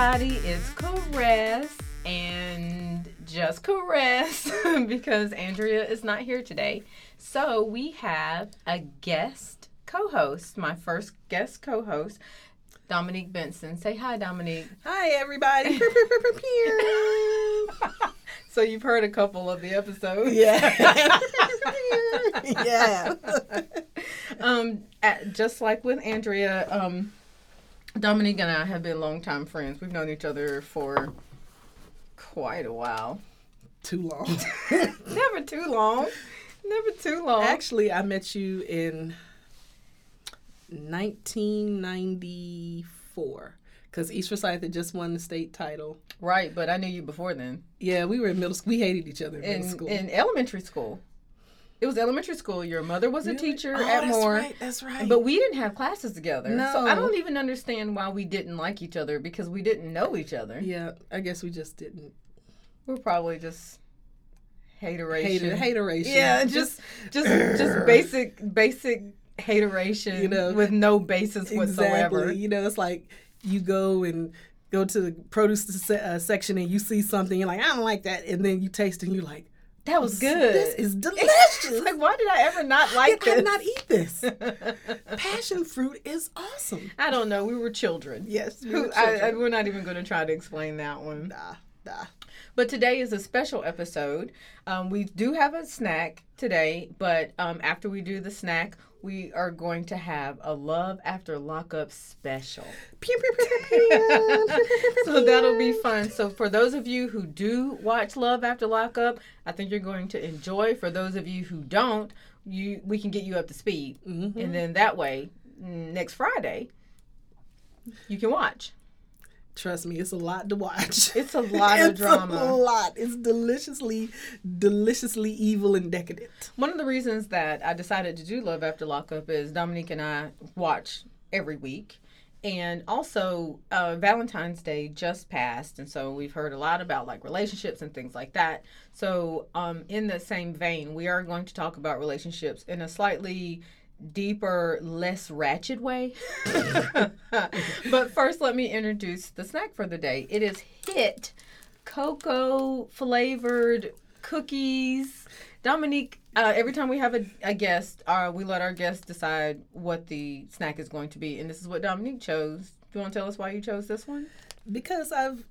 everybody, it's Caress and just Caress because Andrea is not here today. So we have a guest co host, my first guest co host, Dominique Benson. Say hi, Dominique. Hi, everybody. So you've heard a couple of the episodes. yeah. yeah. um, at, just like with Andrea, um, Dominique and I have been longtime friends. We've known each other for quite a while. Too long. Never too long. Never too long. Actually, I met you in 1994 because East Forsyth had just won the state title. right, but I knew you before then. Yeah, we were in middle school. We hated each other in, In middle school. in elementary school. It was elementary school. Your mother was a Really? teacher oh, at that's Moore. Right, that's right. But we didn't have classes together. So I don't even understand why we didn't like each other because we didn't know each other. yeah, I guess we just didn't. We're probably just hateration. Hater, hateration. Yeah, just just just basic basic hateration You know, with no basis whatsoever. Exactly. You know, it's like you go and go to the produce se- uh, section and you see something, you're like, I don't like that, and then you taste and you're like, That was good. This is delicious. Like, why did I ever not like I this? did not eat this. Passion fruit is awesome. I don't know. We were children. Yes, we were I, I, children. we're not even going to try to explain that one. Nah, nah. But today is a special episode. Um, we do have a snack today, but um, after we do the snack, we are going to have a Love After Lockup special. So that'll be fun. So for those of you who do watch Love After Lockup, I think you're going to enjoy. For those of you who don't, you we can get you up to speed, Mhm. and then that way, next Friday, you can watch. Trust me, it's a lot to watch. It's a lot of drama. a lot. It's deliciously, deliciously evil and decadent. One of the reasons that I decided to do Love After Lockup is Dominique and I watch every week. And also, uh, Valentine's Day just passed, and so we've heard a lot about like relationships and things like that. So, um, in the same vein, we are going to talk about relationships in a slightly deeper, less ratchet way. but first, let me introduce the snack for the day. It is Hit cocoa flavored cookies. Dominique, uh, every time we have a, a guest, uh, we let our guests decide what the snack is going to be, and this is what Dominique chose. Do you want to tell us why you chose this one? because I've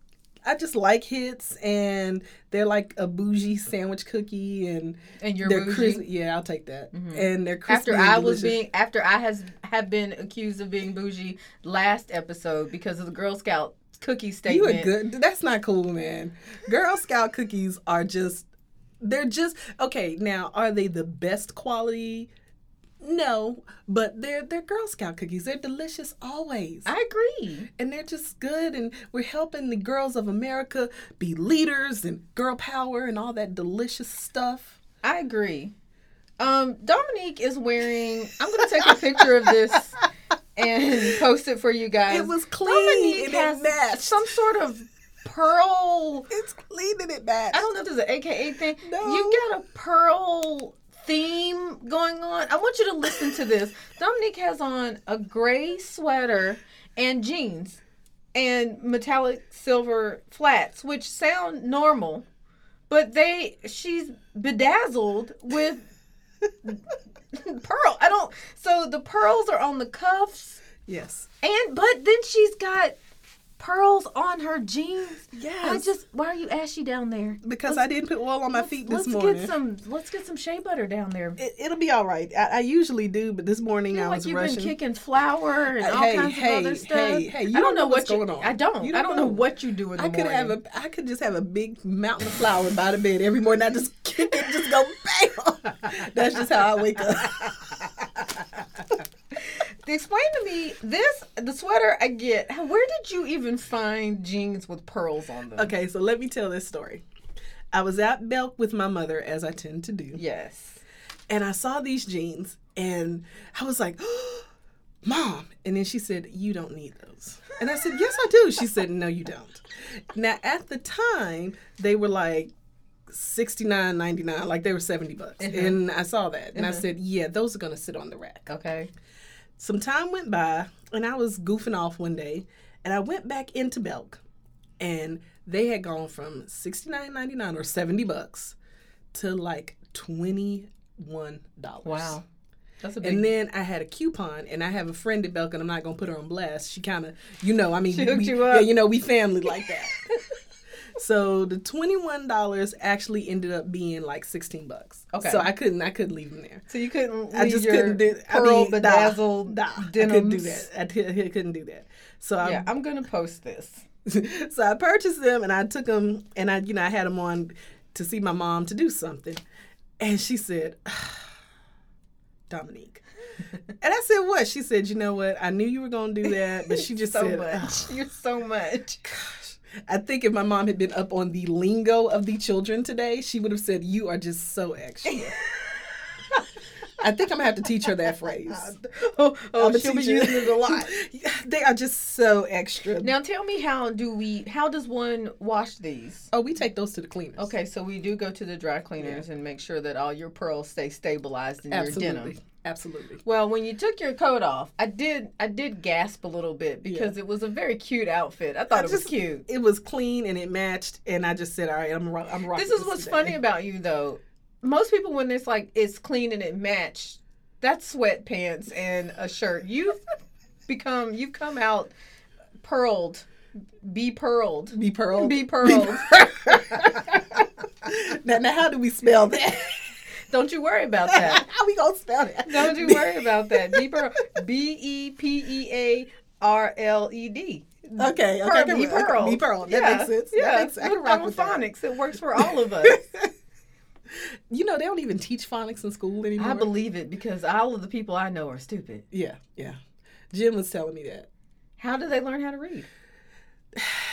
I just like hits and they're like a bougie sandwich cookie and And you're they're bougie. crispy. Yeah, I'll take that. Mhm. And they're crispy. After I was being, after I has have been accused of being bougie last episode because of the Girl Scout cookie statement. you a good. That's not cool, man. Girl Scout cookies are just. They're just okay. Now, are they the best quality? No, but they're they're Girl Scout cookies. They're delicious always. I agree. and they're just good and we're helping the girls of america be leaders and girl power and all that delicious stuff I agree. Um, Dominique is wearing. I'm gonna take a picture of this and post it for you guys. it was clean Dominique and it matched some sort of pearl. it's clean and it matched I don't know if there's an AKA thing. No. You got a pearl theme going on. I want you to listen to this. Dominique has on a gray sweater and jeans and metallic silver flats, which sound normal, but they she's bedazzled with pearl. I don't. So the pearls are on the cuffs, yes and but then she's got pearls on her jeans. yes I just why are you ashy down there? because let's- i didn't put oil on my feet this let's morning get some. Let's get some shea butter down there. it, it'll be all right I, I usually do but this morning I i like you've rushing been kicking flour and all hey, kinds hey, of other stuff. hey, hey, you I don't don't know know what what's you. going on. I don't. You I don't don't know know. what you do in the I could morning. have a I could just have a big mountain of flour by the bed every morning. I just kick it, just go bam. That's just how I wake up. Explain to me this. The sweater I get. Where did you even find jeans with pearls on them? Okay, so let me tell this story. I was at Belk with my mother, as I tend to do, Yes. and I saw these jeans, and I was like, "Mom!" And then she said, "You don't need those." And I said, "Yes, I do." She said, "No, you don't." Now, at the time, they were like sixty nine ninety nine, like they were seventy bucks, Uh-huh. and I saw that, and I Uh-huh. said, "Yeah, those are gonna sit on the rack." Okay. Some time went by, and I was goofing off one day, And I went back into Belk, and they had gone from sixty nine ninety nine or seventy bucks to like twenty one dollars. Wow. That's a big And then I had a coupon, and I have a friend at Belk, and I'm not gonna put her on blast. She kind of, you know, I mean, She hooked we, you up. yeah, you know, we family like that. so the twenty one dollars actually ended up being like sixteen bucks. Okay. So I couldn't, I couldn't leave them there. So you couldn't I just couldn't do. I mean, nah, bedazzled nah, I denims. couldn't do that. I, t- I couldn't do that. So I Yeah, I'm gonna post this. so I purchased them and I took them and I, you know, I had them on to see my mom to do something. And she said, ah, Dominique. and I said, what? She said, you know what? I knew you were going to do that. But she just so said, much. Ah. You're so much. gosh. I think if my mom had been up on the lingo of the children today, she would have said, you are just so extra. I think I'm going to have to teach her that phrase. Oh, oh she'll be using it a lot. they are just so extra. Now tell me how do we how does one wash these? oh, we take those to the cleaners. Okay, so we do go to the dry cleaners and make sure that all your pearls stay stabilized in your denim. Absolutely. Well, when you took your coat off, I did I did gasp a little bit because it was a very cute outfit. I thought I it was cute. It was clean and it matched, and I just said, "All right, I'm ro- I'm rocking." This is what's today." funny about you though. Most people when it's like it's clean and it matched, that's sweatpants and a shirt. You've become you've come out pearled. Be pearled. Be pearled. Be pearled. now, now, how do we spell that? Don't you worry about that. how we gonna spell that? Don't you worry about that. Pearl. B E P E A R L E D. Okay, okay, Pearl, okay, be pearl. Be pearl. That Yeah, makes sense. Yeah, That makes, I can rock I'm with a that. phonics. It works for all of us. you know, they don't even teach phonics in school anymore. I believe it because all of the people I know are stupid. Yeah, yeah. Jim was telling me that. How do they learn how to read?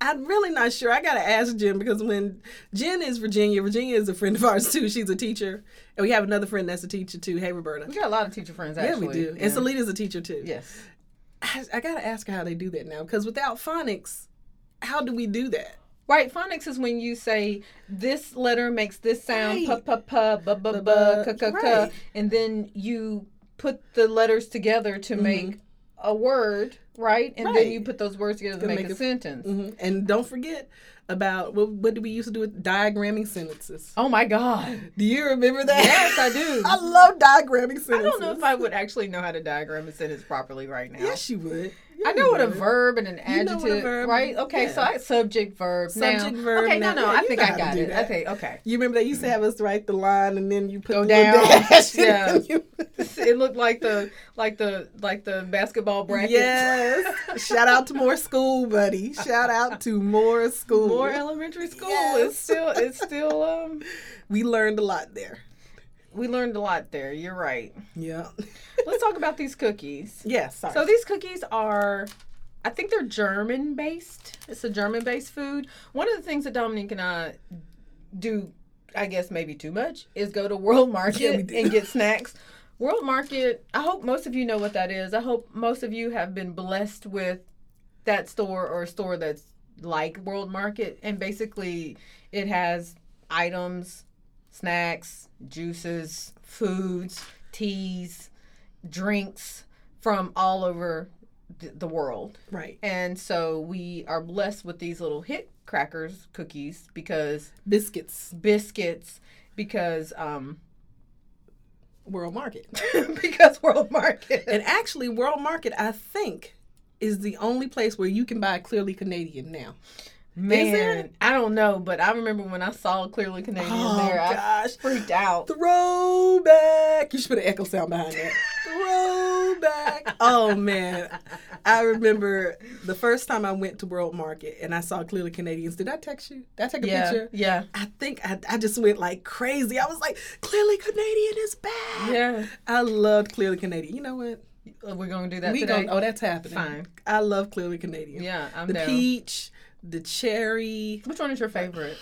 I'm really not sure. I gotta ask Jim because when Jen is Virginia, Virginia is a friend of ours too. She's a teacher, and we have another friend that's a teacher too. Hey, Roberta. We got a lot of teacher friends. Actually. Yeah, we do. Yeah. And Salita's a teacher too. Yes. I, I gotta ask her how they do that now because without phonics, how do we do that? Right. Phonics is when you say this letter makes this sound, pa pa pa, ba ba ba, ka ka ka, and then you put the letters together to mm-hmm. make a word, right? And then Mm-hmm. You put those words together to make, make a a- sentence. hmm And don't forget about what, what did we used to do with diagramming sentences? Oh my God. Do you remember that? Yes, I do. I love diagramming sentences. I don't know if I would actually know how to diagram a sentence properly right now. Yes, you would. Yeah, know what a verb and an You know adjective, a verb- right? Okay, so. I subject, verb, Subject, noun. verb, Okay, no, noun. no, Yeah, I think I got it. that. Okay, okay. You remember they used to have us write the line and then you put Go the down. dash Yeah. you- it looked like the like the like the basketball bracket. yes. Shout out to Moore school, buddy. Shout out to Moore school. Moore elementary school. Yes. It's still it's still um we learned a lot there. We learned a lot there. You're right. Yeah. Let's talk about these cookies. yes. Sorry. So these cookies are I think they're German based. It's a German based food. One of the things that Dominique and I do, I guess maybe too much, is go to World Market do. and get snacks. World Market, I hope most of you know what that is. I hope most of you have been blessed with that store or a store that's like World Market. And basically, it has items, snacks, juices, foods, teas, drinks from all over th- the world. right. And so we are blessed with these little hit crackers cookies because Biscuits. biscuits because um World Market. because world market And actually, World Market, I think, is the only place where you can buy clearly Canadian now. Man i don't know but i remember when i saw clearly canadian Oh, there i gosh. freaked out Throwback. You should put an echo sound behind that. Throwback. Oh man, I remember the first time I went to World Market and I saw clearly Canadians. Did I text you? Did I take a yeah picture? yeah I think I, I just went like crazy. I was like, clearly Canadian is back. yeah I loved clearly Canadian. You know what? Uh, we're gonna do that we today gonna, oh, that's happening. Fine. I love clearly Canadian. yeah i'm the down peach, the cherry. which one is your favorite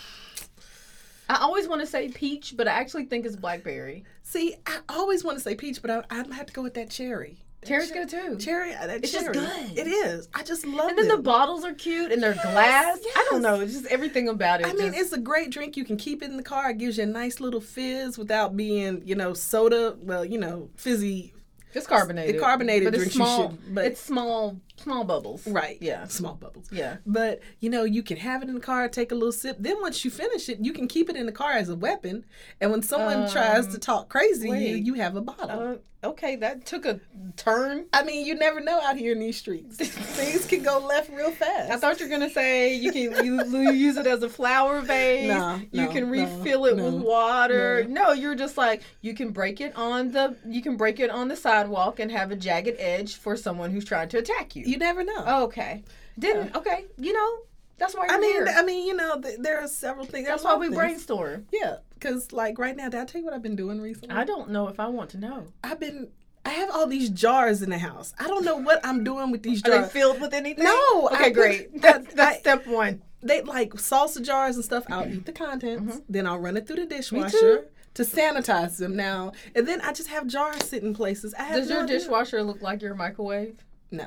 i always want to say peach but i actually think it's blackberry See, I always want to say peach, but I, I have to go with that cherry. Cherry's good too Cherry, uh, that It's just good. It is. I just love it. and then the bottles are cute and they're Yes, glass i don't know it's just everything about it I mean, it's a great drink. You can keep it in the car. It gives you a nice little fizz without being, you know, soda. Well, you know, fizzy. It's carbonated. The carbonated but it's small. should- but- it's small small bubbles. Right. Yeah. Small bubbles. Yeah. But you know, you can have it in the car, take a little sip. Then once you finish it, you can keep it in the car as a weapon. And when someone tries to Um, talk crazy, you you have a bottle. Uh, okay, that took a turn. I mean, you never know out here in these streets. Things can go left real fast. I thought you were gonna say you can you, use it as a flower vase. No, you no, can no, refill it with water. No. you're just like you can break it on the you can break it on the sidewalk and have a jagged edge for someone who's trying to attack you. you never know. Oh, okay, didn't okay. You know that's why you're I mean, here. I mean, you know, th- there are several things. that's why we things. brainstorm. Yeah, because like right now, did I tell you what I've been doing recently? I don't know if I want to know. I've been. I have all these jars in the house. I don't know what I'm doing with these Are they jars. filled with anything? No, Okay, I- great. I- That's, that's I- step one. they like salsa jars and stuff. I'll eat the contents, then I'll run it through the Mm-hmm. dishwasher to sanitize them now, and then I just have jars sitting places. I have Does your dishwasher look like your microwave? No,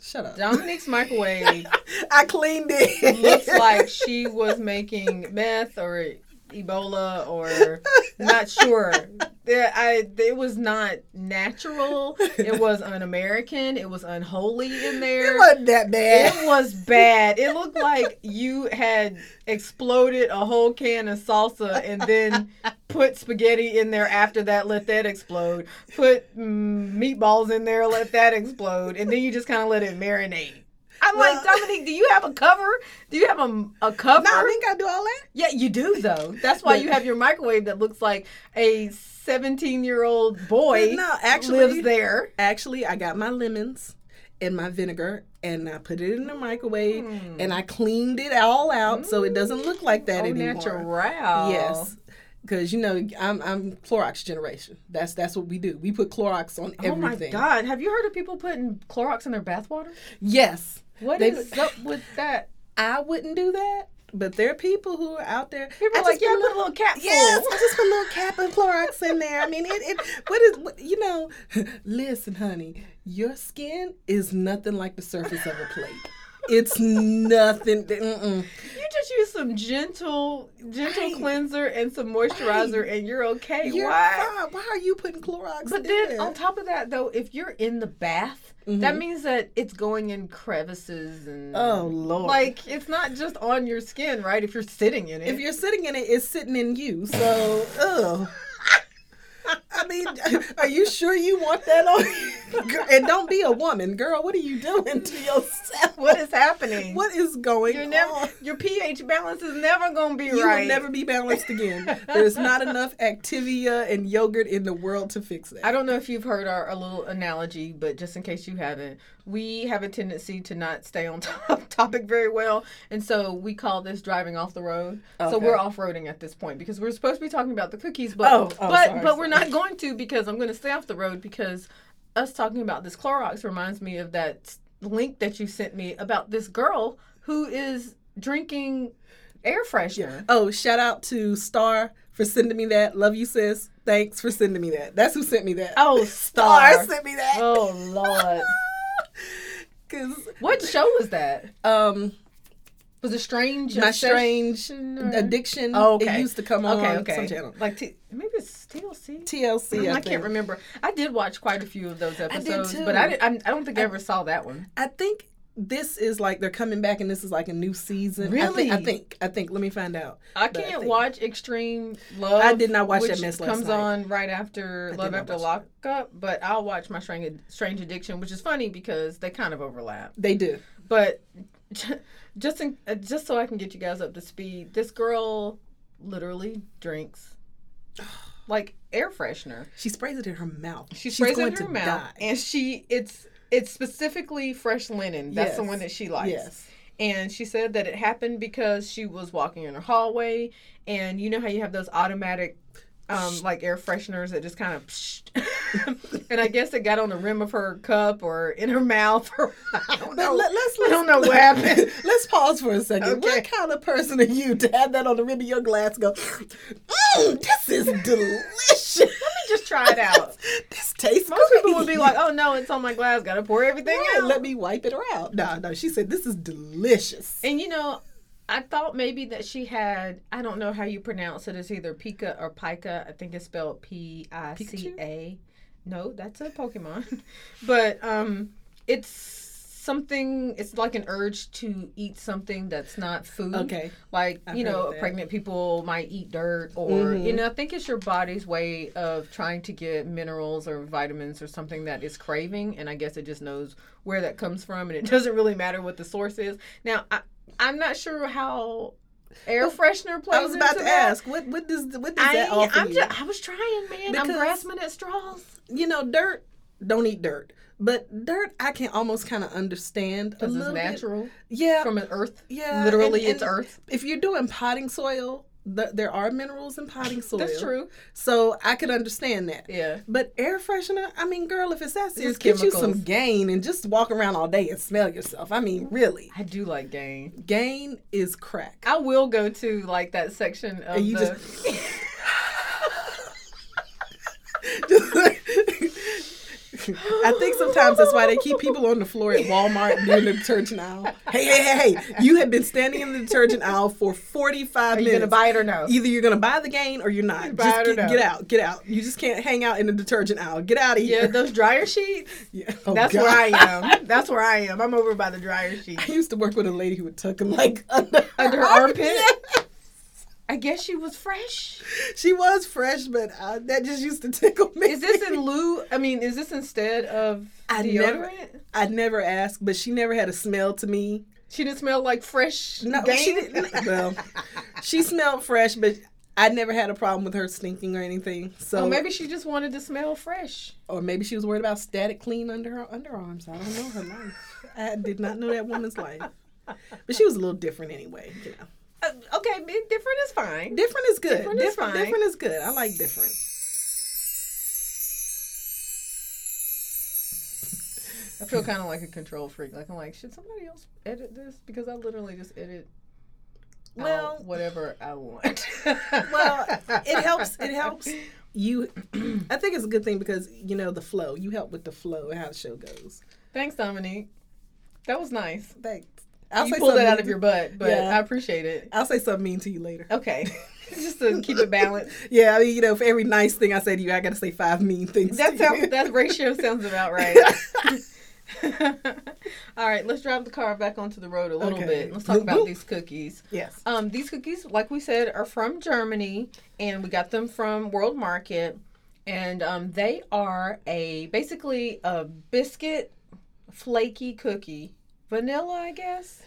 shut up. Dominique's microwave I cleaned it. looks like she was making meth or Ebola or not sure. There, I it was not natural. It was un-American. It was unholy in there. it wasn't that bad. It was bad. It looked like you had exploded a whole can of salsa and then put spaghetti in there after that, let that explode. Put mm, meatballs in there, let that explode, and then you just kind of let it marinate. I'm Well- like, Dominique, do you have a cover? Do you have a, a cover? no, I think gotta do all that. yeah, you do though. That's why you have your microwave that looks like a 17 year old boy No, actually- lives there. Actually, I got my lemons and my vinegar, and I put it in the microwave, hmm. and I cleaned it all out so it doesn't look like that Oh, anymore. natural. Yes. Because you know I'm I'm Clorox generation. That's that's what we do. We put Clorox on everything. Oh my. God! Have you heard of people putting Clorox in their bathwater? Yes, What They- is up with that? I wouldn't do that, but there are people who are out there. People I are like, yeah, put put a little cap full. Yes, I just put a little cap of Clorox in there. I mean, it, it what is what, you know? Listen, honey, your skin is nothing like the surface of a plate. It's nothing. Mm-mm. You just use some gentle, gentle Right. cleanser and some moisturizer, and you're okay. You're Why? fine. Why are you putting Clorox? But then there? on top of that, though, if you're in the bath, that means that it's going in crevices and Mm-hmm. oh lord, like it's not just on your skin, right? If you're sitting in it. if you're sitting in it, it's sitting in you. So, ugh. I mean, are you sure you want that on? You? and don't be a woman, girl. What are you doing to yourself? what is happening? What is going You're on? your pH balance is never gonna be You right. will never be balanced again. There's not enough Activia and yogurt in the world to fix that. I don't know if you've heard our, our little analogy, but just in case you haven't, we have a tendency to not stay on top, topic very well. And so we call this driving off the road. So we're off roading at this point because we're supposed to be talking about the cookies, but Oh, oh, but sorry, but we're not going to because I'm going to stay off the road because us talking about this Clorox reminds me of that link that you sent me about this girl who is drinking air freshener. Oh, shout out to Star for sending me that. Love you, sis. Thanks for sending me that. That's who sent me that. Oh, Star star. sent me that. Oh Lord. Cause What show was that? um, Was it Strange? my strange or- addiction. Oh, okay. It used to come on Okay, okay. some channel. Like T- maybe it's TLC. TLC. I, I, can't remember. I did watch quite a few of those episodes, too. but I, did, I, I don't think I ever saw that one. I think this is like they're coming back, and this is like a new season. I Really? think. I think. I think. Let me find out. I But can't watch Extreme Love. I did not watch that which mess last comes night. on right after Love After Lockup, but I'll watch my Strange Strange Addiction, which is funny because they kind of overlap. They do. But just in, uh, just so I can get you guys up to speed, this girl literally drinks like air freshener. She sprays it in her mouth. She She's sprays it going in her mouth, die. and she it's it's specifically fresh linen. That's the one that she likes. Yes. And she said that it happened because she was walking in her hallway, and you know how you have those automatic, um, like air fresheners that just kind of, and I guess it got on the rim of her cup or in her mouth, or I don't But know. let, us I don't know what happened. Let's pause for a second. Okay. What kind of person are you to have that on the rim of your glass? Go, mm, this is delicious. Let me just try it out. this tastes. Most people would be like, "Oh no, it's on my glass. Got to pour everything Right, out." let me wipe it out. No, no. She said this is delicious. And you know, I thought maybe that she had, I don't know how you pronounce it. It's either Pika or Pika. I think it's spelled P I C A. No, that's a Pokemon. but um it's something. It's like an urge to eat something that's not food. Okay. Like I've you know, pregnant people might eat dirt, or you Mhm. know, I think it's your body's way of trying to get minerals or vitamins or something that is craving, and I guess it just knows where that comes from, and it doesn't really matter what the source is. Now, I, I'm not sure how air freshener plays. I was about to that. ask what what does what does I, that offer I'm you? just, I was trying, man. I'm grasping at straws. you know, dirt. Don't eat dirt, but dirt I can almost kind of understand a Because it's little bit. natural Yeah, from an earth. yeah. Literally, and- it's earth. If you're doing potting soil, th- there are minerals in potting soil. That's true. So I can understand that. Yeah. But air freshener, I mean, girl, if it's that serious, just get you some gain and just walk around all day and smell yourself. I mean, really, I do like gain. gain is crack. I will go to like that section of And you the. just- Just I think sometimes that's why they keep people on the floor at Walmart during the detergent aisle. Hey, hey, hey, hey! You have been standing in the detergent aisle for forty-five Are you minutes. gonna buy it or no? Either you're gonna buy the gain or you're not. Buy Just it or get, no. get out, get out. You just can't hang out in the detergent aisle. Get out of here. Yeah, those dryer sheets. Yeah. Oh, That's God. where I am. That's where I am. I'm over by the dryer sheet. I used to work with a lady who would tuck them like under, Under her armpit? Yeah. I guess she was fresh. She was fresh, but uh, that just used to tickle me. Is this in lieu? I mean, is this instead of I deodorant? never- I never asked, but she never had a smell to me. She didn't smell like fresh. No, game? she didn't. Well, she smelled fresh, but I never had a problem with her stinking or anything. So Oh, maybe she just wanted to smell fresh. or maybe she was worried about static clean under her underarms. I don't know her life. I did not know that woman's life, but she was a little different anyway. You know, Uh, okay, different is fine. different is good. Different is fine. different is good. I like different. I feel kind of like a control freak. Like I'm like, should somebody else edit this? Because I literally just edit. Well- out whatever I want. Well, it helps. It helps you. I think it's a good thing because you know the flow. You help with the flow and how the show goes. Thanks, Dominique. That was nice. Thanks. I'll you say pulled that something out of your butt, but Yeah. I appreciate it. I'll say something mean to you later. Okay, just to keep it balanced. Yeah, I mean, you know, for every nice thing I say to you, I got to say five mean things. That to you. sounds that ratio sounds about right. All right, let's drive the car back onto the road a little Okay. bit. Let's talk about these cookies. yes. Um, these cookies, like we said, are from Germany, and we got them from World Market, and um, they are a basically a biscuit flaky cookie, vanilla, I guess.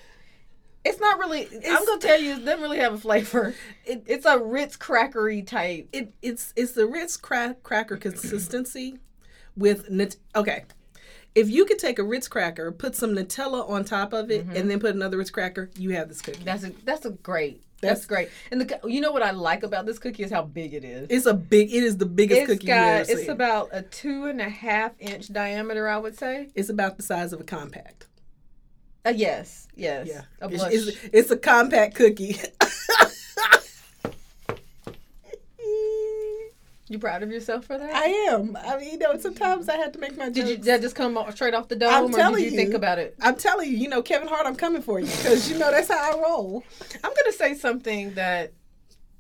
It's not really. I'm gonna tell you, it doesn't really have a flavor. It, It's a Ritz crackery type. it it's it's the Ritz crack, cracker consistency with nut. Okay, if you could take a Ritz cracker, put some Nutella on top of it, and mm-hmm. then put another Ritz cracker, you have this cookie. That's a that's a great. That's, That's- great. And the you know what I like about this cookie is how big it is. It's a big. It is the biggest It's cookie got it's seen. about a two and a half inch diameter, I would say. it's about the size of a compact. Uh, yes, yes. Yeah, A it's, blush. it's, it's a compact cookie. you proud of yourself for that? I am. I mean, you know, sometimes I had to make my did you jokes. did that just come straight off the dome, I'm or did telling you, think about it? I'm telling you, you know, Kevin Hart, I'm coming for you because you know that's how I roll. I'm gonna say something that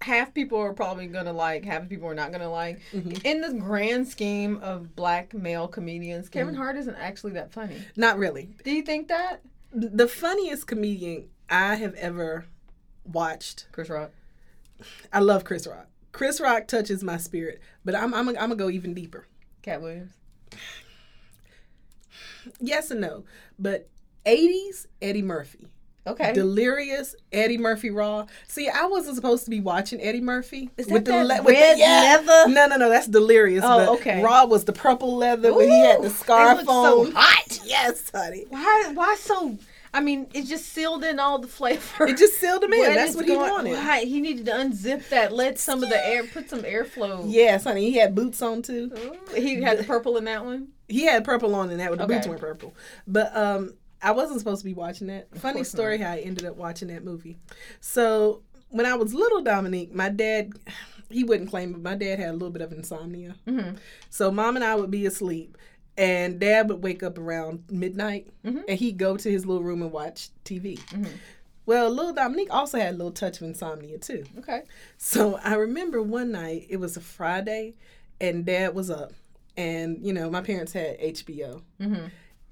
half people are probably gonna like, half people are not gonna like. Mhm. In the grand scheme of black male comedians. Kevin Hart isn't actually that funny. Not really. Do you think that? The funniest comedian I have ever watched. Chris Rock. I love Chris Rock. Chris Rock touches my spirit, but I'm I'm I'm gonna go even deeper. Katt Williams. Yes and no, but 80s Eddie Murphy. Okay. Delirious Eddie Murphy Raw. See, I wasn't supposed to be watching Eddie Murphy. Is that that le- red leather? No, no, no. That's Delirious. Oh, but okay. Raw was the purple leather when he had the it scarf looked so on. hot. Yes, honey. Why? Why so? I mean, it just sealed in all the flavor. It just sealed him in. That's what he wanted. Why? He needed to unzip that, let some of the air, put some airflow. Yes, honey. He had boots on too. Ooh, He had the purple in that one. He had purple on, and that the boots Okay. weren't purple. But um, I wasn't supposed to be watching that. Funny story how I ended up watching that movie. So when I was little, Dominique, my dad, he wouldn't claim, but my dad had a little bit of insomnia. Mm-hmm. So mom and I would be asleep, and dad would wake up around midnight, Mhm. and he'd go to his little room and watch TV. Mhm. Well, little Dominique also had a little touch of insomnia too. Okay. So I remember one night, it was a Friday, and dad was up, and you know my parents had HBO, Mm-hmm.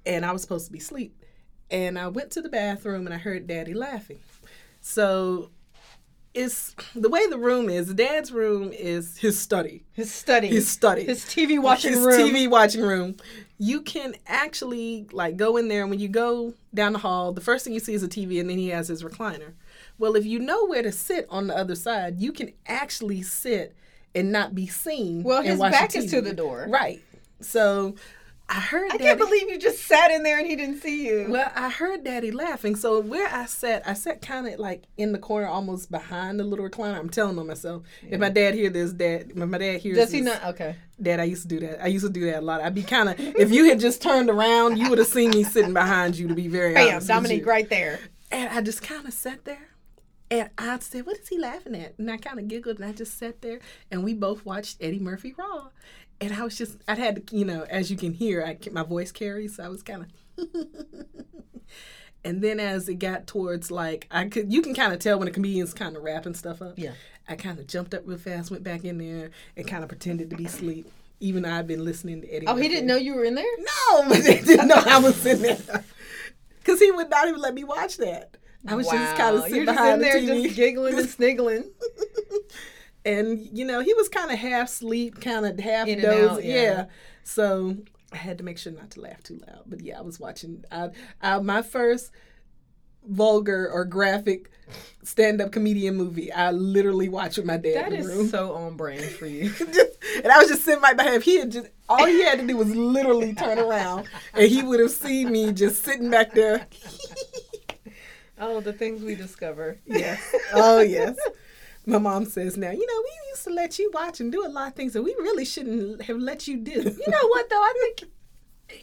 and I was supposed to be asleep. And I went to the bathroom and I heard Daddy laughing. So it's the way the room is. Dad's room is his study. His study. His study. His TV watching his room. His TV watching room. You can actually like go in there and when you go down the hall, the first thing you see is a TV and then he has his recliner. Well, if you know where to sit on the other side, you can actually sit and not be seen. Well, and his back is to the door. Right. So I heard I Daddy. can't believe you just sat in there and he didn't see you. Well, I heard Daddy laughing. So where I sat, I sat kind of like in the corner, almost behind the little recliner. I'm telling on myself. If my dad hear this, dad, if my dad hears Does he this, not? Okay. Dad, I used to do that. I used to do that a lot. I'd be kind of, if you had just turned around, you would have seen me sitting behind you. To be very Bam, honest, Dominique, right there. And I just kind of sat there. And I said, "What is he laughing at?" And I kind of giggled, and I just sat there, and we both watched Eddie Murphy Raw. And I was just, I had to, you know, as you can hear, I my voice carries, so I was kind of. and then as it got towards like, I could, you can kind of tell when a comedian's kind of wrapping stuff up. Yeah. I kind of jumped up real fast, went back in there, and kind of pretended to be asleep. Even though I'd been listening to Eddie. Oh, he didn't know you were in there? No, but they didn't know I was in there. Because he would not even let me watch that. I was just kind of sitting You're just behind in there TV. just giggling and sniggling. And, you know, he was kind of half sleep, kind of half In and doze. yeah. yeah. So I had to make sure not to laugh too loud. But yeah, I was watching. I, I, my first vulgar or graphic stand up comedian movie, I literally watched with my dad That in the is room. so on brand for you. just, and I was just sitting right behind him. He had just all he had to do was literally turn around, and he would have seen me just sitting back there. Oh, the things we discover. yes. Oh yes. My mom says now, you know, we used to let you watch and do a lot of things that we really shouldn't have let you do. You know what, though? I think,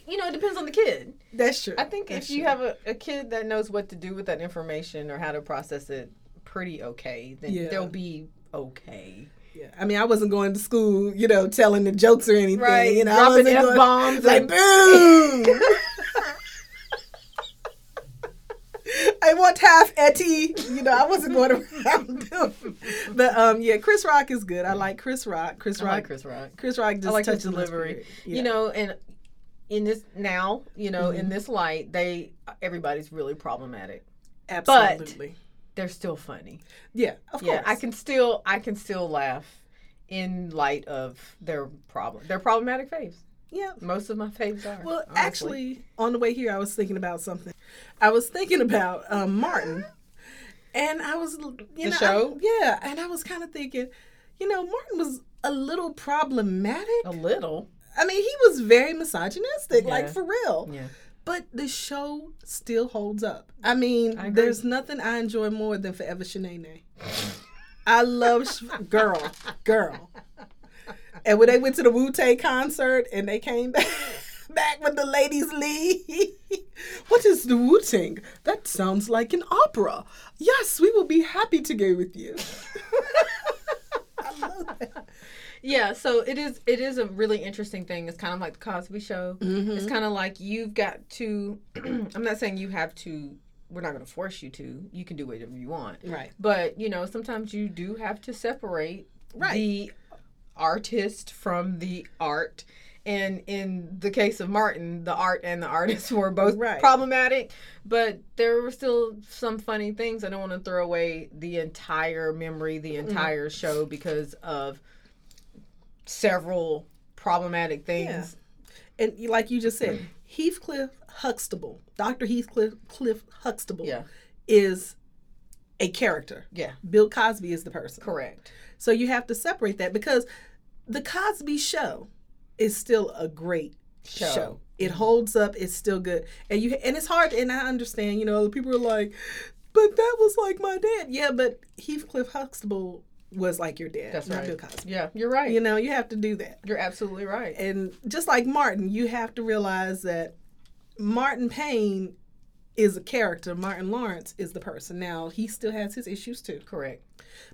you know, it depends on the kid. That's true. I think That's if you true. have a, a kid that knows what to do with that information or how to process it pretty okay, then Yeah. they'll be okay. yeah. I mean, I wasn't going to school, you know, telling the jokes or anything. Right, You know, dropping wasn't F-bombs like boom. I want half Etty. You know, I wasn't going around doing. But um, yeah, Chris Rock is good. I like Chris Rock. Chris I Rock. like Chris Rock. Chris Rock just I like his delivery. Yeah. You know, and in this now, you know, Mm-hmm. in this light, they everybody's really problematic. absolutely. They're still funny. yeah, of yeah, course. I can still I can still laugh in light of their problem. Their problematic faves. Yeah. Most of my faves are. Well, honestly. actually, on the way here, I was thinking about something. I was thinking about um, Martin, and I was, you The know, show? I- yeah, and I was kind of thinking, you know, Martin was a little problematic. a little. I mean, he was very misogynistic, like for real. Yeah. But the show still holds up. I mean, I there's nothing I enjoy more than Forever Shanae. I love sh- girl, girl. And when they went to the Wu Tang concert and they came back, back with the ladies' lead, what is the Wu Tang? That sounds like an opera. Yes, we will be happy to go with you. I love that. Yeah, so it is it is a really interesting thing. It's kind of like the Cosby show. Mm-hmm. It's kind of like you've got to I'm not saying you have to we're not going to force you to. You can do whatever you want. Right. But, you know, sometimes you do have to separate Right. the artist from the art. And in the case of Martin, the art and the artist were both Right. problematic, but there were still some funny things. I don't want to throw away the entire memory, the mm-hmm. entire show because of several problematic things. and like you just said, mm-hmm. Heathcliff Huxtable, Dr. Heathcliff Cliff Huxtable, Yeah. is a character. Yeah, Bill Cosby is the person. correct. So you have to separate that because the Cosby Show is still a great show. Show. It holds up. It's still good, and you and it's hard. And I understand. You know, people are like, "But that was like my dad." Yeah, but Heathcliff Huxtable was like your dad. That's not right. Bill Cosby. Yeah, you're right. You know, you have to do that. You're absolutely right. And just like Martin, you have to realize that Martin Payne is a character. Martin Lawrence is the person. Now he still has his issues too, Correct.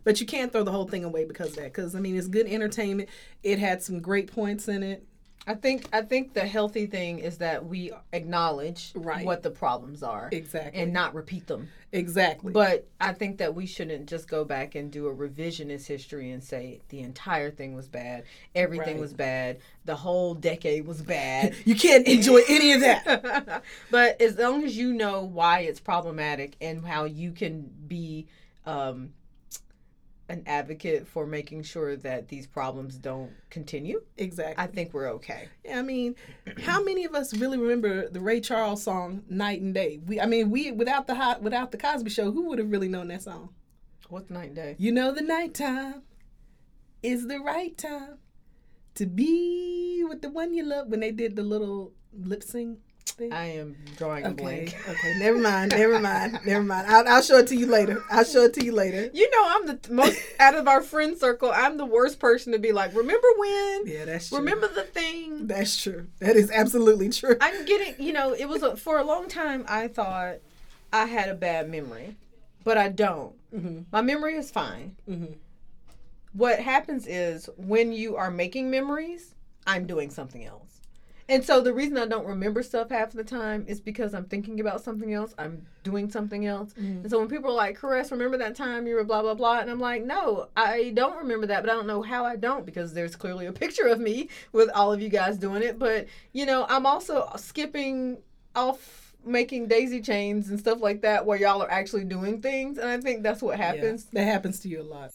but you can't throw the whole thing away because of that. Because I mean, it's good entertainment. It had some great points in it. I think I think the healthy thing is that we acknowledge Right. what the problems are Exactly. and not repeat them. exactly. But I think that we shouldn't just go back and do a revisionist history and say the entire thing was bad, everything Right. was bad, the whole decade was bad. you can't enjoy any of that. but as long as you know why it's problematic and how you can be um, an advocate for making sure that these problems don't continue, exactly. I think we're okay. Yeah, I mean, how many of us really remember the Ray Charles song "Night and Day"? We, I mean, we without the hot, without the Cosby Show, who would have really known that song? What's night and day? You know, the nighttime is the right time to be with the one you love. When they did the little lip sync thing. I am drawing a blank. okay, never mind, never mind, never mind. I'll, I'll show it to you later. I'll show it to you later. You know, I'm the most out of our friend circle. I'm the worst person to be like, remember when? Yeah, that's true. Remember the thing? That's true. That is absolutely true. I'm getting, you know, it was a, for a long time. I thought I had a bad memory, but I don't. hmm My memory is fine. hmm What happens is when you are making memories, I'm doing something else. And so the reason I don't remember stuff half the time is because I'm thinking about something else. I'm doing something else. Mm-hmm. And so when people are like, Caress, remember that time you were blah, blah, blah. And I'm like, no, I don't remember that, but I don't know how I don't because there's clearly a picture of me with all of you guys doing it. But, you know, I'm also skipping off making daisy chains and stuff like that where y'all are actually doing things. And I think that's what happens. That happens to you a lot.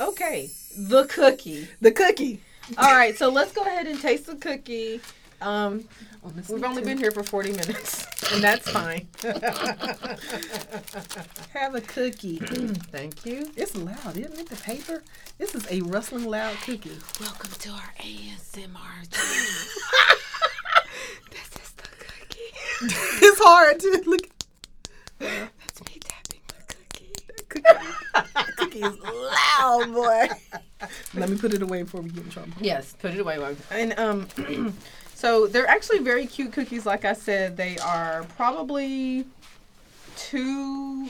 Okay, the cookie. The cookie. All right, so let's go ahead and taste the cookie. Um, Oh, we've only Nita. been here for 40 minutes, and that's fine. Have a cookie. Thank you. it's loud, isn't it? The paper. This is a rustling loud cookie. Welcome to our ASMR. this is the cookie. it's hard to look. That's me tapping the cookie. Cookie, cookie is loud, boy. Let me put it away before we get in trouble. Yes, put it away. Wag. And um, so they're actually very cute cookies. Like I said, they are probably two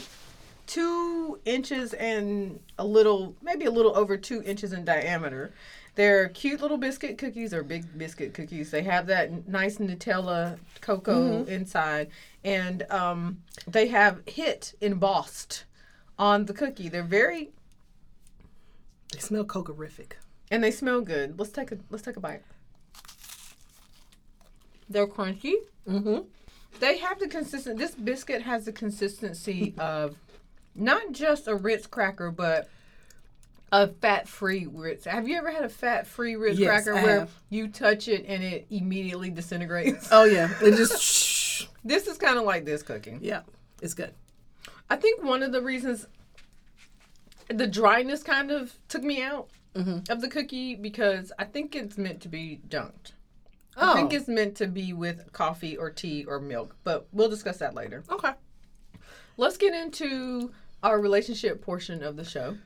two inches and a little, maybe a little over two inches in diameter. They're cute little biscuit cookies or big biscuit cookies. They have that nice Nutella cocoa inside, and um, they have "hit" embossed on the cookie. They're very They smell cocorific. and they smell good. Let's take a let's take a bite. They're crunchy. Mm-hmm. They have the consistent. This biscuit has the consistency of not just a Ritz cracker, but a fat-free Ritz. Have you ever had a fat-free Ritz Yes, cracker I where have. you touch it and it immediately disintegrates? Oh yeah, it just shh. this is kind of like this cooking. Yeah, it's good. I think one of the reasons the dryness kind of took me out Mhm. of the cookie because I think it's meant to be dunked. Oh, I think it's meant to be with coffee or tea or milk, but we'll discuss that later. okay. Let's get into our relationship portion of the show.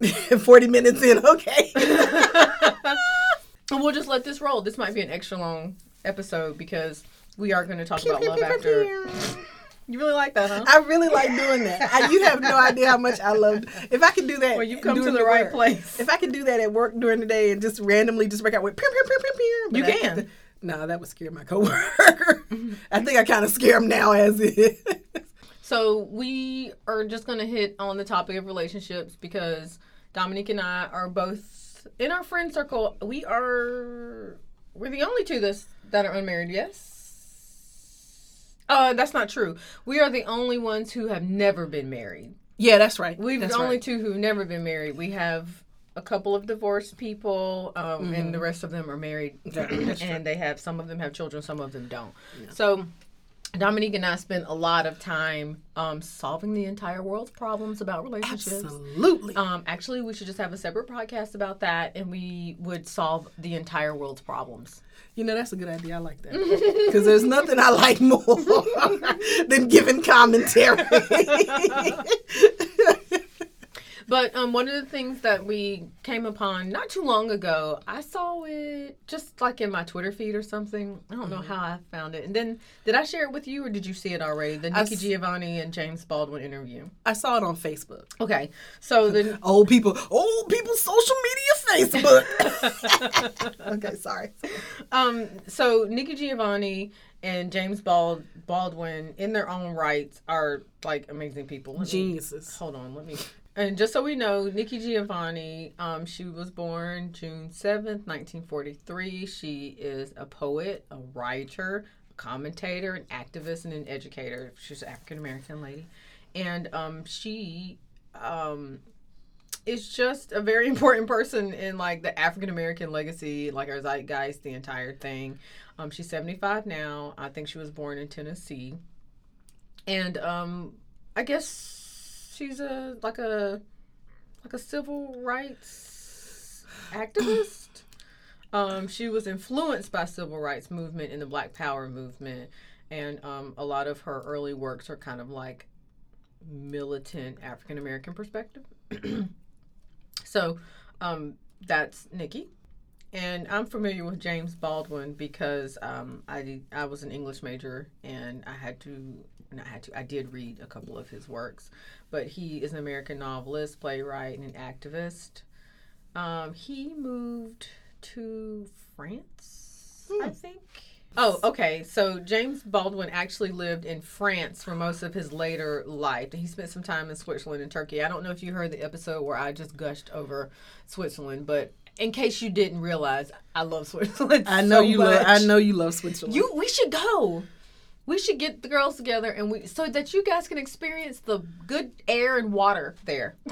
Forty minutes in, okay. And we'll just let this roll. This might be an extra long episode because we are going to talk about love after. You really like that, huh? I really like doing that. I, you have no idea how much I love. If I could do that, Well, you've come to during the right work- place. If I could do that at work during the day and just randomly just break out with pew pew pew pew pew, You I- can. No, that would scare my coworker. Mm-hmm. I think I kind of scare him now as is. So we are just going to hit on the topic of relationships because Dominique and I are both in our friend circle. We are we're the only two this that are unmarried. Yes. Uh, that's not true. We are the only ones who have never been married. yeah, that's right. We've that's the only right. two who've never been married. We have a couple of divorced people, um, and the rest of them are married, Mm-hmm. and they have some of them have children, some of them don't. So. Dominique and I spent a lot of time um, solving the entire world's problems about relationships. Absolutely. Um, actually, we should just have a separate podcast about that, and we would solve the entire world's problems. You know, that's a good idea. I like that. Because there's nothing I like more than giving commentary. But um, one of the things that we came upon not too long ago, I saw it just like in my Twitter feed or something. I don't know Mm-hmm. how I found it. And then did I share it with you or did you see it already? The Nikki s- Giovanni and James Baldwin interview. I saw it on Facebook. Okay, so the Old people, old people, social media, Facebook. okay, sorry. um, so Nikki Giovanni and James Bald Baldwin, in their own rights, are like amazing people. Let me- Geniuses. Hold on, let me. And just so we know, Nikki Giovanni, um, she was born June seventh, nineteen forty three. She is a poet, a writer, a commentator, an activist, and an educator. She's an African American lady, and um, she um, is just a very important person in like the African American legacy, like our zeitgeist, the entire thing. Um, she's seventy five now. I think she was born in Tennessee, and um, I guess she's a like a like a civil rights activist. Um, she was influenced by civil rights movement and the Black Power movement, and um, a lot of her early works are kind of like militant African American perspective. so um, that's Nikki. And I'm familiar with James Baldwin because um, I I was an English major and I had to not had to I did read a couple of his works, but he is an American novelist, playwright, and an activist. Um, he moved to France, I think. Oh, okay. So James Baldwin actually lived in France for most of his later life. He spent some time in Switzerland and Turkey. I don't know if you heard the episode where I just gushed over Switzerland, but in case you didn't realize, I love Switzerland. I know so you love. I know you love Switzerland. You we should go. We should get the girls together and we so that you guys can experience the good air and water there.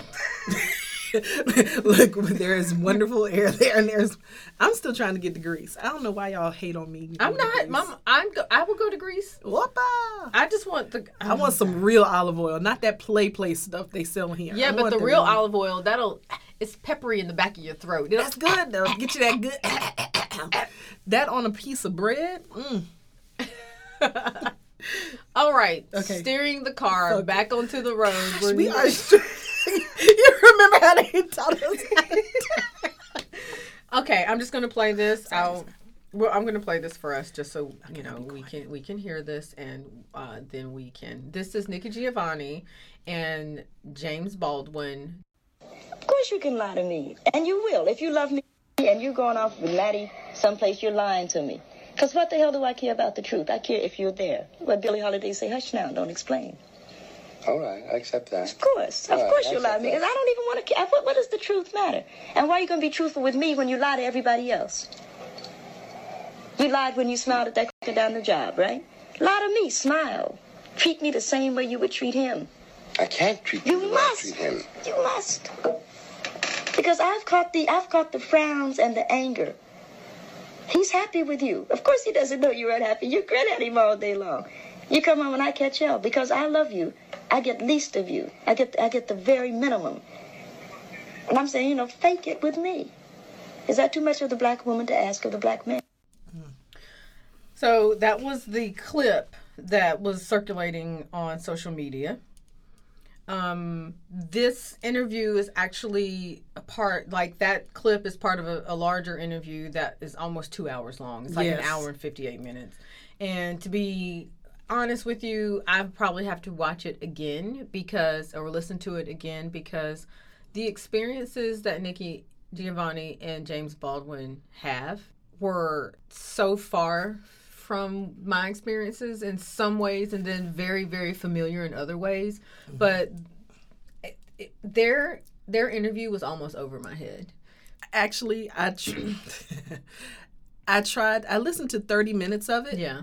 Look, there is wonderful air there, and there's. I'm still trying to get to Greece. I don't know why y'all hate on me. I'm not, mom. I'm. Go, I will go to Greece. Whoopa! I just want the. I want some real olive oil, not that play play stuff they sell here. Yeah, I but the real real- olive oil that'll. It's peppery in the back of your throat. It'll- That's good though. Get you that good. that on a piece of bread. Mm. All right. Okay. Steering the car Okay. back onto the road. We're We you remember how they taught us? okay, I'm just gonna play this. I'll. Well, I'm gonna play this for us just so you know we can we can hear this and uh, then we can. This is Nikki Giovanni and James Baldwin. Of course you can lie to me. And you will. If you love me and you're going off with Maddie someplace, you're lying to me. Because what the hell do I care about the truth? I care if you're there. What Billie Holiday say, hush now, don't explain. All right, I accept that. Of course. Of All right, course you lie to me. Because I don't even want to care. What, what does the truth matter? And why are you going to be truthful with me when you lie to everybody else? You lied when you smiled at that c- down the job, right? Lie to me. Smile. Treat me the same way you would treat him. I can't treat you You the way I must. treat him. You must. Because I've caught the I've caught the frowns and the anger. He's happy with you. Of course he doesn't know you're unhappy. You grin at him all day long. You come home and I catch hell because I love you. I get least of you. I get I get the very minimum. And I'm saying, you know, fake it with me. Is that too much of the black woman to ask of the black man? So that was the clip that was circulating on social media. Um, this interview is actually a part, like that clip is part of a, a larger interview that is almost two hours long. It's like an hour and 58 minutes. And to be honest with you, I probably have to watch it again because, or listen to it again because the experiences that Nikki Giovanni and James Baldwin have were so far from my experiences in some ways and then very very familiar in other ways but it, it- their their interview was almost over my head Actually, I tr- I tried. I listened to 30 minutes of it. yeah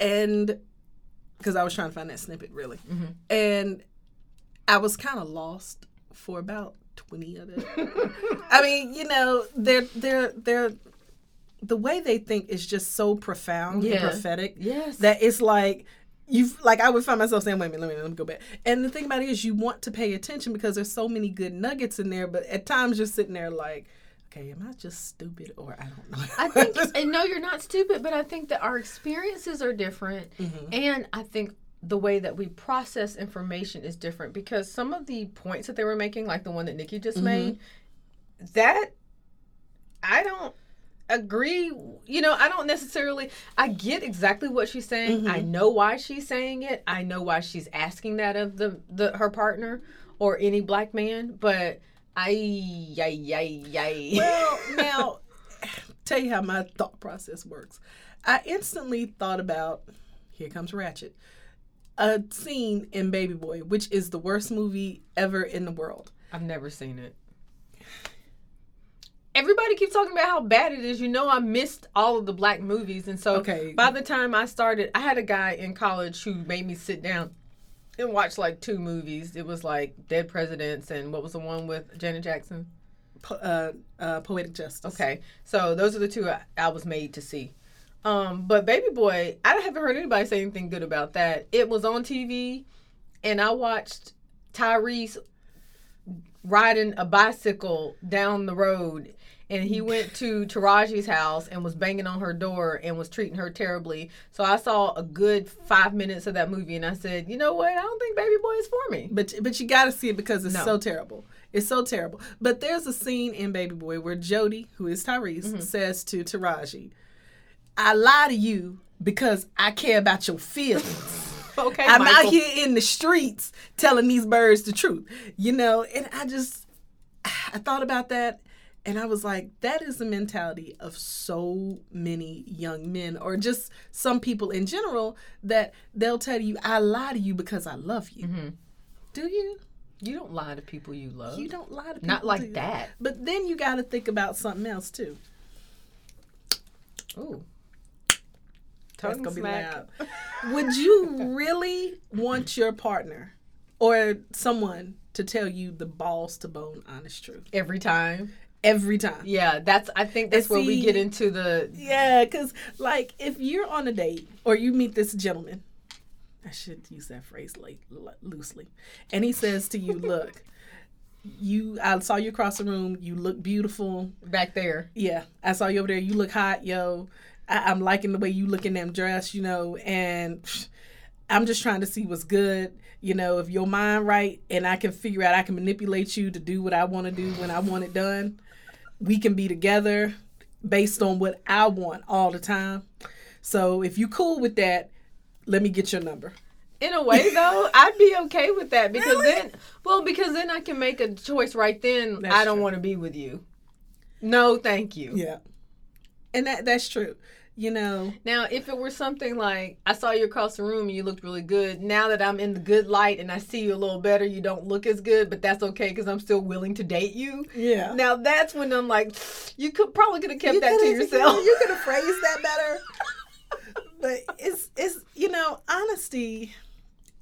and because I was trying to find that snippet really, Mm-hmm. and I was kind of lost for about twenty of it. I mean, you know, they're they're they're the way they think is just so profound Yeah. and prophetic yes that it's like. You've like I would find myself saying, wait a minute, let me, let me go back. And the thing about it is, you want to pay attention because there's so many good nuggets in there. But at times, you're sitting there like, okay, am I just stupid or I don't know? I think, and no, you're not stupid, but I think that our experiences are different, Mm-hmm. and I think the way that we process information is different because some of the points that they were making, like the one that Nikki just made, that I don't agree. You know, I don't necessarily. I get exactly what she's saying. I mm-hmm. know why she's saying it. I know why she's asking that of the the her partner or any black man. But I, yay, yay, yay. Well, now, tell you how my thought process works. I instantly thought about here comes Ratchet, a scene in Baby Boy, which is the worst movie ever in the world. I've never seen it. Everybody keeps talking about how bad it is. You know, I missed all of the black movies, and so Okay. by the time I started, I had a guy in college who made me sit down and watch like two movies. It was like Dead Presidents and what was the one with Janet Jackson? Po- uh, uh, Poetic Justice. Okay, so those are the two I, I was made to see. Um, but Baby Boy, I haven't heard anybody say anything good about that. It was on TV, and I watched Tyrese riding a bicycle down the road. And he went to Taraji's house and was banging on her door and was treating her terribly. So I saw a good five minutes of that movie and I said, you know what? I don't think Baby Boy is for me. But but you got to see it because it's No. so terrible. It's so terrible. But there's a scene in Baby Boy where Jody, who is Tyrese, Mm-hmm. says to Taraji, "I lie to you because I care about your feelings." Okay, I'm Michael. out here in the streets telling these birds the truth, you know. And I just, I thought about that, and I was like, that is the mentality of so many young men, or just some people in general, that they'll tell you, "I lie to you because I love you." Mm-hmm. Do you? You don't lie to people you love. You don't lie to people. Not like that. But then you got to think about something else too. Ooh. That's gonna be loud. Would you really want your partner or someone to tell you the balls to bone honest truth Every time. Every time? Yeah, that's. I think that's And where we get into the. Yeah, because like if you're on a date or you meet this gentleman, I should use that phrase like loosely, and he says to you, "Look, you, I saw you across the room. You look beautiful. Back there. Yeah, I saw you over there. You look hot, yo. I, I'm liking the way you look in them dress, you know, and I'm just trying to see what's good. You know, if your mind right and I can figure out I can manipulate you to do what I want to do when I want it done, we can be together based on what I want all the time. So if you cool with that, let me get your number. In a way, though, I'd be okay with that because Really? then, well, because then I can make a choice right then. That's I don't want to be with you. No, thank you. Yeah. And that that's true. You know, Now, if it were something like I saw you across the room and you looked really good, now that I'm in the good light and I see you a little better, you don't look as good, but that's okay because I'm still willing to date you. yeah. Now that's when I'm like, you could probably could have kept You that to yourself. You could have phrased that better. but it's it's you know honesty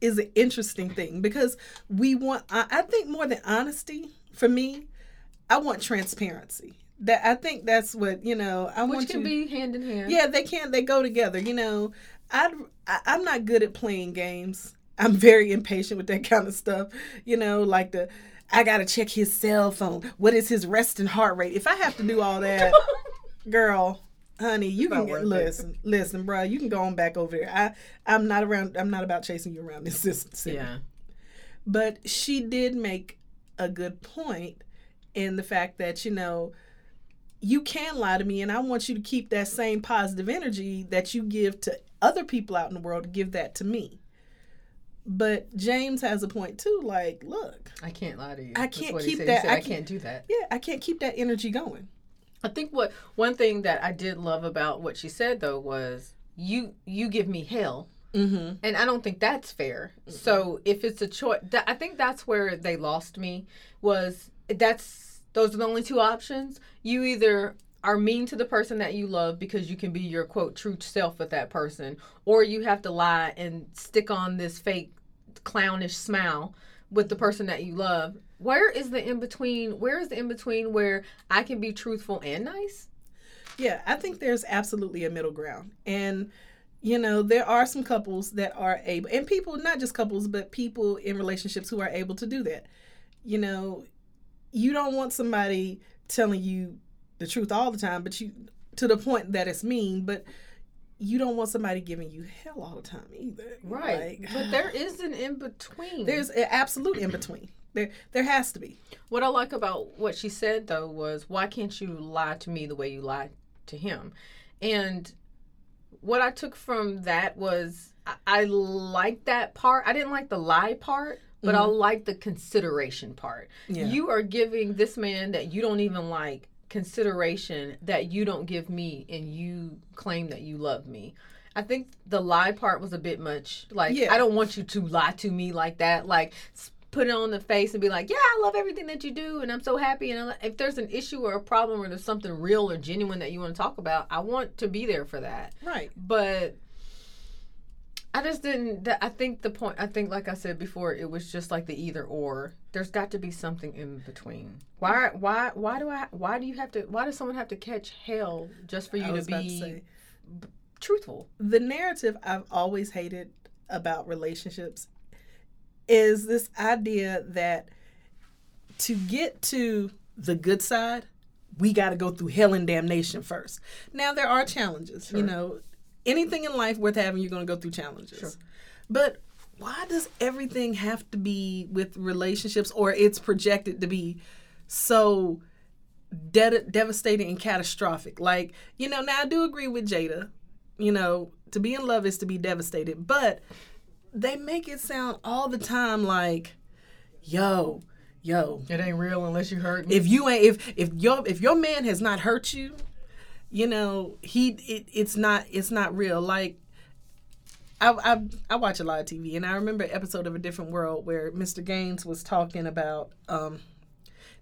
is an interesting thing because we want I, I think more than honesty for me I want transparency that I think that's what you know I Which want can you be hand in hand. yeah they can't they go together you know I'd, I I'm not good at playing games I'm very impatient with that kind of stuff you know like the I gotta check his cell phone what is his resting heart rate if I have to do all that girl honey you can it. listen listen bro you can go on back over there i i'm not around i'm not about chasing you around this system Yeah. but she did make a good point in the fact that you know you can lie to me and i want you to keep that same positive energy that you give to other people out in the world give that to me but james has a point too like look I can't lie to you. I can't keep that- said, I I, can't- can't do that. yeah i can't keep that energy going I think what one thing that I did love about what she said though was you you give me hell. mm-hmm And I don't think that's fair. So if it's a choice, th- I think that's where they lost me. Was that's those are the only two options. You either are mean to the person that you love because you can be your quote true self with that person, or you have to lie and stick on this fake clownish smile with the person that you love. Where is the in between? Where is the in between where I can be truthful and nice? Yeah, I think there's absolutely a middle ground. And, you know, there are some couples that are able, and people, not just couples, but people in relationships who are able to do that. You know, you don't want somebody telling you the truth all the time, but you, to the point that it's mean, but you don't want somebody giving you hell all the time either. Right. Like, but there is an in between. there's an absolute in between. There, there has to be. What I like about what she said though was, why can't you lie to me the way you lied to him? And what I took from that was, I, I liked that part. I didn't like the lie part, but I mm-hmm. like the consideration part. Yeah. You are giving this man that you don't even like consideration that you don't give me, and you claim that you love me. I think the lie part was a bit much. Like, Yeah. I don't want you to lie to me like that. Like, put it on the face and be like, yeah, I love everything that you do, and I'm so happy. And if there's an issue or a problem or there's something real or genuine that you want to talk about, I want to be there for that. Right. But I just didn't. I think the point. I think, like I said before, it was just like the either or. There's got to be something in between. Why? Why? Why do I? Why do you have to? Why does someone have to catch hell just for you to about to be say. truthful? the narrative I've always hated about relationships is this idea that to get to the good side, we got to go through hell and damnation first. Now there are challenges, you know. Anything in life worth having, you're going to go through challenges. But why does everything have to be with relationships, or it's projected to be so de- devastating and catastrophic? Like, you know, now I do agree with Jada you know, to be in love is to be devastated, but they make it sound all the time like, yo, yo, It ain't real unless you hurt me. if you ain't if if your if your man has not hurt you, you know, he it, it's not it's not real. Like I, I I watch a lot of TV and I remember an episode of A Different World where Mr. Gaines was talking about um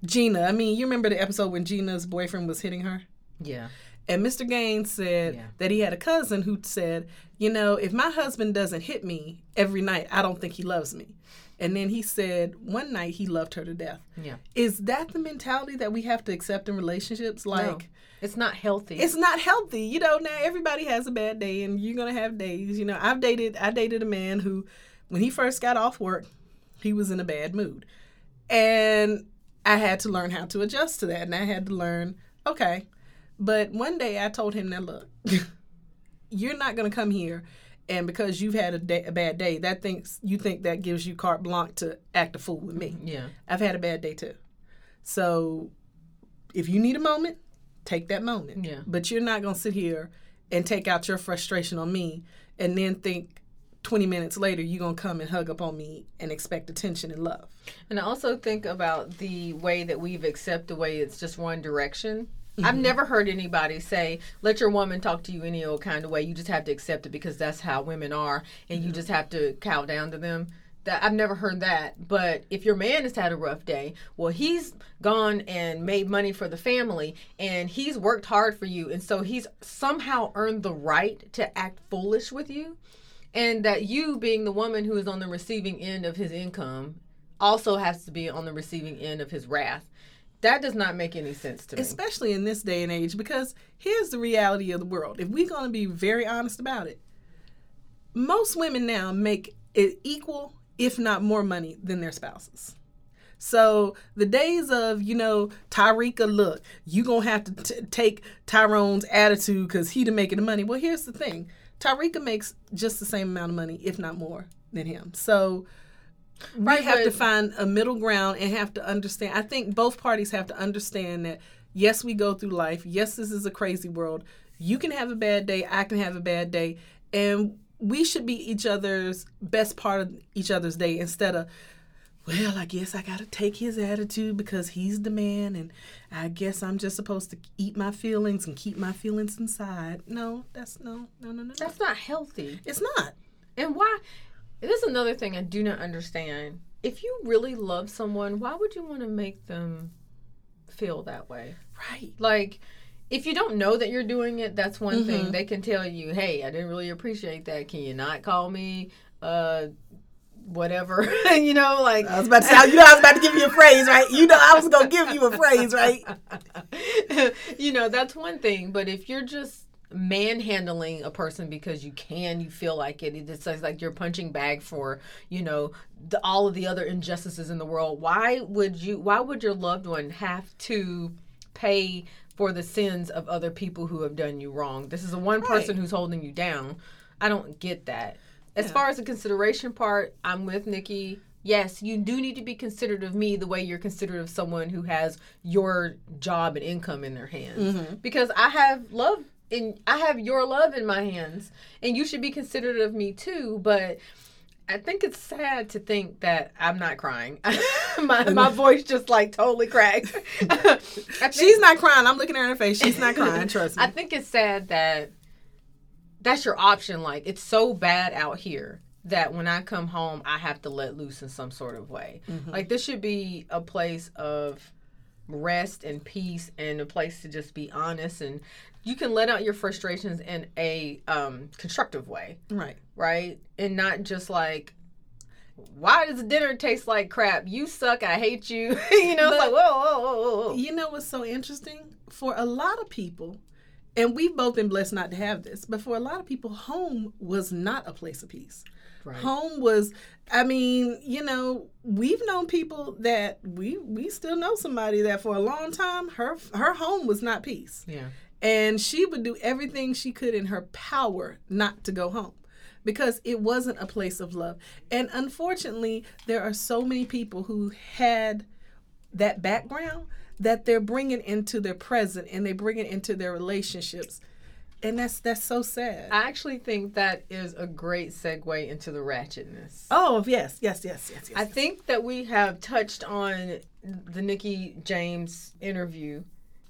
Gina. I mean, you remember the episode when Gina's boyfriend was hitting her? yeah. And Mr. Gaines said Yeah. that he had a cousin who said, you know, if my husband doesn't hit me every night, I don't think he loves me. And then he said one night he loved her to death. Yeah. Is that the mentality that we have to accept in relationships? Like, no, it's not healthy. it's not healthy. You know, now everybody has a bad day and you're going to have days. You know, I've dated, I dated a man who, when he first got off work, he was in a bad mood. And I had to learn how to adjust to that. And I had to learn, okay. But one day I told him, now look, you're not going to come here. And because you've had a, day, a bad day, that thinks you think that gives you carte blanche to act a fool with me. yeah. I've had a bad day too. So if you need a moment, take that moment. Yeah. But you're not to sit here and take out your frustration on me and then think 20 minutes later you're going to come and hug up on me and expect attention and love. And I also think about the way that we've accepted the way it's just one direction. I've never heard anybody say, let your woman talk to you any old kind of way. You just have to accept it because that's how women are and you mm-hmm. just have to cow down to them. That I've never heard that. But if your man has had a rough day, well he's gone and made money for the family and he's worked hard for you and so he's somehow earned the right to act foolish with you. And that you being the woman who is on the receiving end of his income also has to be on the receiving end of his wrath. That does not make any sense to me. Especially in this day and age because here's the reality of the world. If we're going to be very honest about it, most women now make equal if not more money than their spouses. So the days of, you know, Tyreka, look, you going to have to t- take Tyrone's attitude because he to making the money. Well, here's the thing. Tyreka makes just the same amount of money, if not more, than him. So we Right, have to find a middle ground and have to understand. I think both parties have to understand that, yes, we go through life. Yes, this is a crazy world. You can have a bad day. I can have a bad day. And we should be each other's best part of each other's day instead of, well, I guess I got to take his attitude because he's the man, and I guess I'm just supposed to eat my feelings and keep my feelings inside. No, that's no, no, no. no. That's not healthy. It's not. And why? This is another thing I do not understand. If you really love someone, why would you want to make them feel that way? Right. Like, if you don't know that you're doing it, that's one Mm-hmm. thing. They can tell you, "Hey, I didn't really appreciate that. Can you not call me uh whatever?" you know, like I was about to say, you know, I was about to give you a phrase, right? You know, I was gonna give you a phrase, right? you know, that's one thing. But if you're just manhandling a person because you can, you feel like it, it's like- you're punching bag for, you know, the, all of the other injustices in the world. Why would you? Why would your loved one have to pay for the sins of other people who have done you wrong. This is the one person who's holding you down. I don't get that. As Yeah. far as the consideration part, I'm with Nikki. Yes, you do need to be considerate of me the way you're considerate of someone who has your job and income in their hands. Mm-hmm. Because I have love in I have your love in my hands and you should be considerate of me too, but I think it's sad to think that I'm not crying. my, my voice just like totally cracked. Think- She's not crying. I'm looking at her in her face. She's not crying. Trust me. I think it's sad that that's your option. Like it's so bad out here that when I come home, I have to let loose in some sort of way. Mm-hmm. Like this should be a place of rest and peace and a place to just be honest and you can let out your frustrations in a um, constructive way, right. right? And not just like. Why does dinner taste like crap? You suck. I hate you. you know, it's like whoa, whoa, whoa, whoa, whoa. You know what's so interesting? For a lot of people, and we've both been blessed not to have this, but for a lot of people, home was not a place of peace. Right. Home was, I mean, you know, we've known people that we we still know somebody that for a long time her her home was not peace. Yeah. And she would do everything she could in her power not to go home because it wasn't a place of love. And unfortunately, there are so many people who had that background that they're bringing into their present and they bring it into their relationships. And that's that's so sad. I actually think that is a great segue into the ratchetness. oh, yes, yes, yes, yes, yes. I think that we have touched on the Nikki James interview.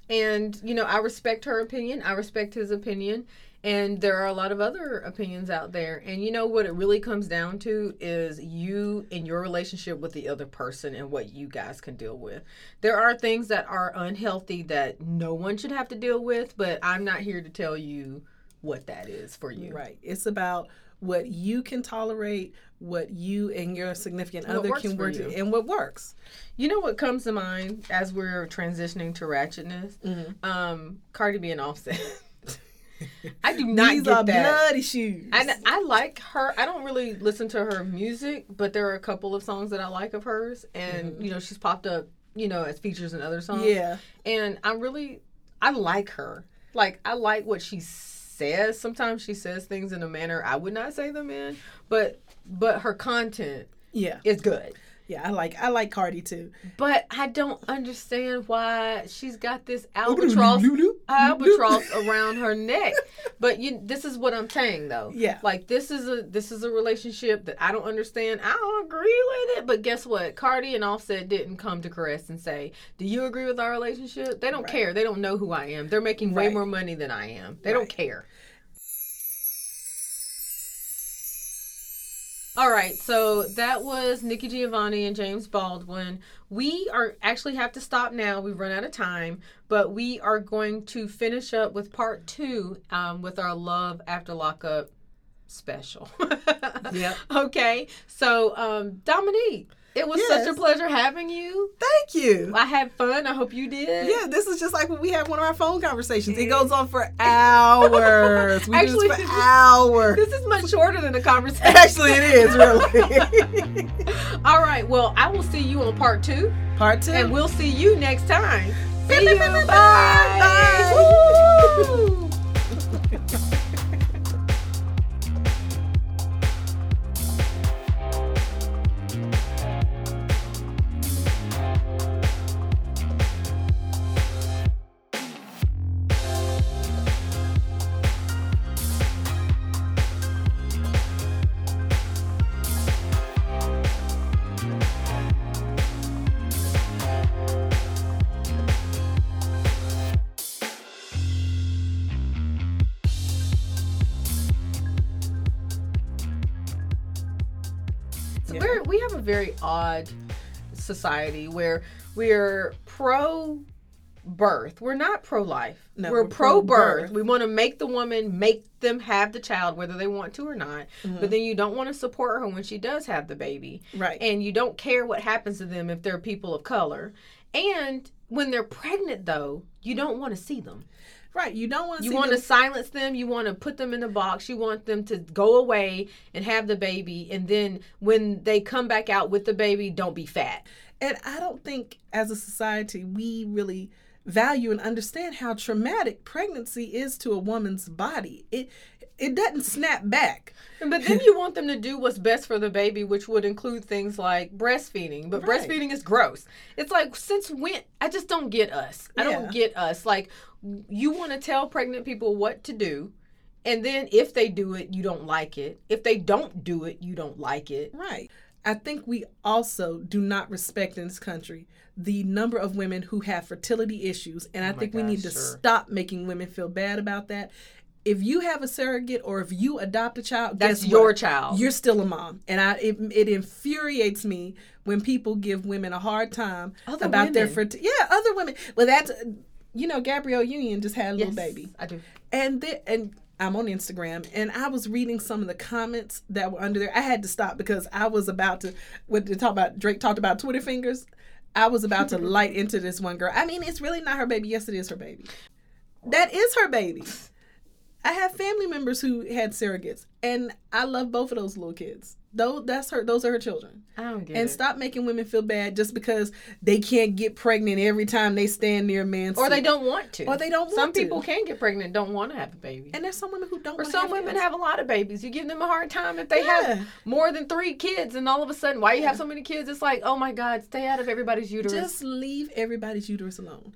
And, you know, I respect her opinion. I respect his opinion. And there are a lot of other opinions out there. And you know what it really comes down to is you and your relationship with the other person and what you guys can deal with. There are things that are unhealthy that no one should have to deal with, but I'm not here to tell you what that is for you. Right. It's about what you can tolerate, what you and your significant other can work, you. and what works. You know what comes to mind as we're transitioning to ratchetness? Mm-hmm. Um, Cardi B and Offset. I do not These get are that. bloody shoes. And I like her. I don't really listen to her music, but there are a couple of songs that I like of hers, and you know she's popped up, you know, as features in other songs. Mm-hmm. yeah. and I really, I like her. Like I like what she says. Sometimes she says things in a manner I would not say them in, but but her content Yeah. is good. Yeah, I like I like Cardi too. But I don't understand why she's got this albatross albatross around her neck. But you this is what I'm saying though. Yeah. Like this is a this is a relationship that I don't understand. I don't agree with it. But guess what? Cardi and Offset didn't come to Caress and say, Do you agree with our relationship? They don't Right. care. They don't know who I am. They're making way Right. more money than I am. They don't care. All right, so that was Nikki Giovanni and James Baldwin. We are actually have to stop now. We've run out of time, but we are going to finish up with part two um, with our Love After Lockup special. Yep. Okay, so um, Dominique, it was such a pleasure having you. Thank you. I had fun. I hope you did. Yeah, this is just like when we have one of our phone conversations. It goes on for hours. We Actually, do this for hours. This is much shorter than the conversation. Actually, it is really. All right, well, I will see you on part two. Part two. And we'll see you next time. See you. bye, bye, Bye. Odd society where we're pro birth. We're not pro life. No, we're, we're pro birth. We want to make the woman make them have the child whether they want to or not. Mm-hmm. But then you don't want to support her when she does have the baby. Right. And you don't care what happens to them if they're people of color. And when they're pregnant though, you don't want to see them. Right. You don't want to You want them- to silence them. You want to put them in a box. You want them to go away and have the baby. And then when they come back out with the baby, don't be fat. And I don't think as a society we really value and understand how traumatic pregnancy is to a woman's body. It it doesn't snap back. But then you want them to do what's best for the baby, which would include things like breastfeeding. But Right. breastfeeding is gross. It's like since when? I just don't get us. I Yeah. don't get us. Like you want to tell pregnant people what to do, and then if they do it, you don't like it. If they don't do it, you don't like it. Right. I think we also do not respect in this country the number of women who have fertility issues. And I Oh my think we need to sure. stop making women feel bad about that. If you have a surrogate or if you adopt a child, That's guess your what? child. You're still a mom. And I it, it infuriates me when people give women a hard time Other about their fertility. Yeah, other women. Well, that's, you know, Gabrielle Union just had a little baby I do. and the, and I'm on Instagram and I was reading some of the comments that were under there. I had to stop because I was about to when they talk about Drake talked about Twitter fingers. I was about to light into this one girl. I mean, it's really not her baby. Yes, it is her baby. That is her baby. I have family members who had surrogates, and I love both of those little kids. Though that's her; those are her children. I don't get And it. stop making women feel bad just because they can't get pregnant every time they stand near a man's or they seat. don't want to. Or they don't Some want to. Some people can get pregnant, don't want to have a baby. And there's some women who don't. Or wanna some have women kids. have a lot of babies. You give them a hard time if they Yeah. have more than three kids, and all of a sudden, why you have so many kids? It's like, oh my God, stay out of everybody's uterus. Just leave everybody's uterus alone.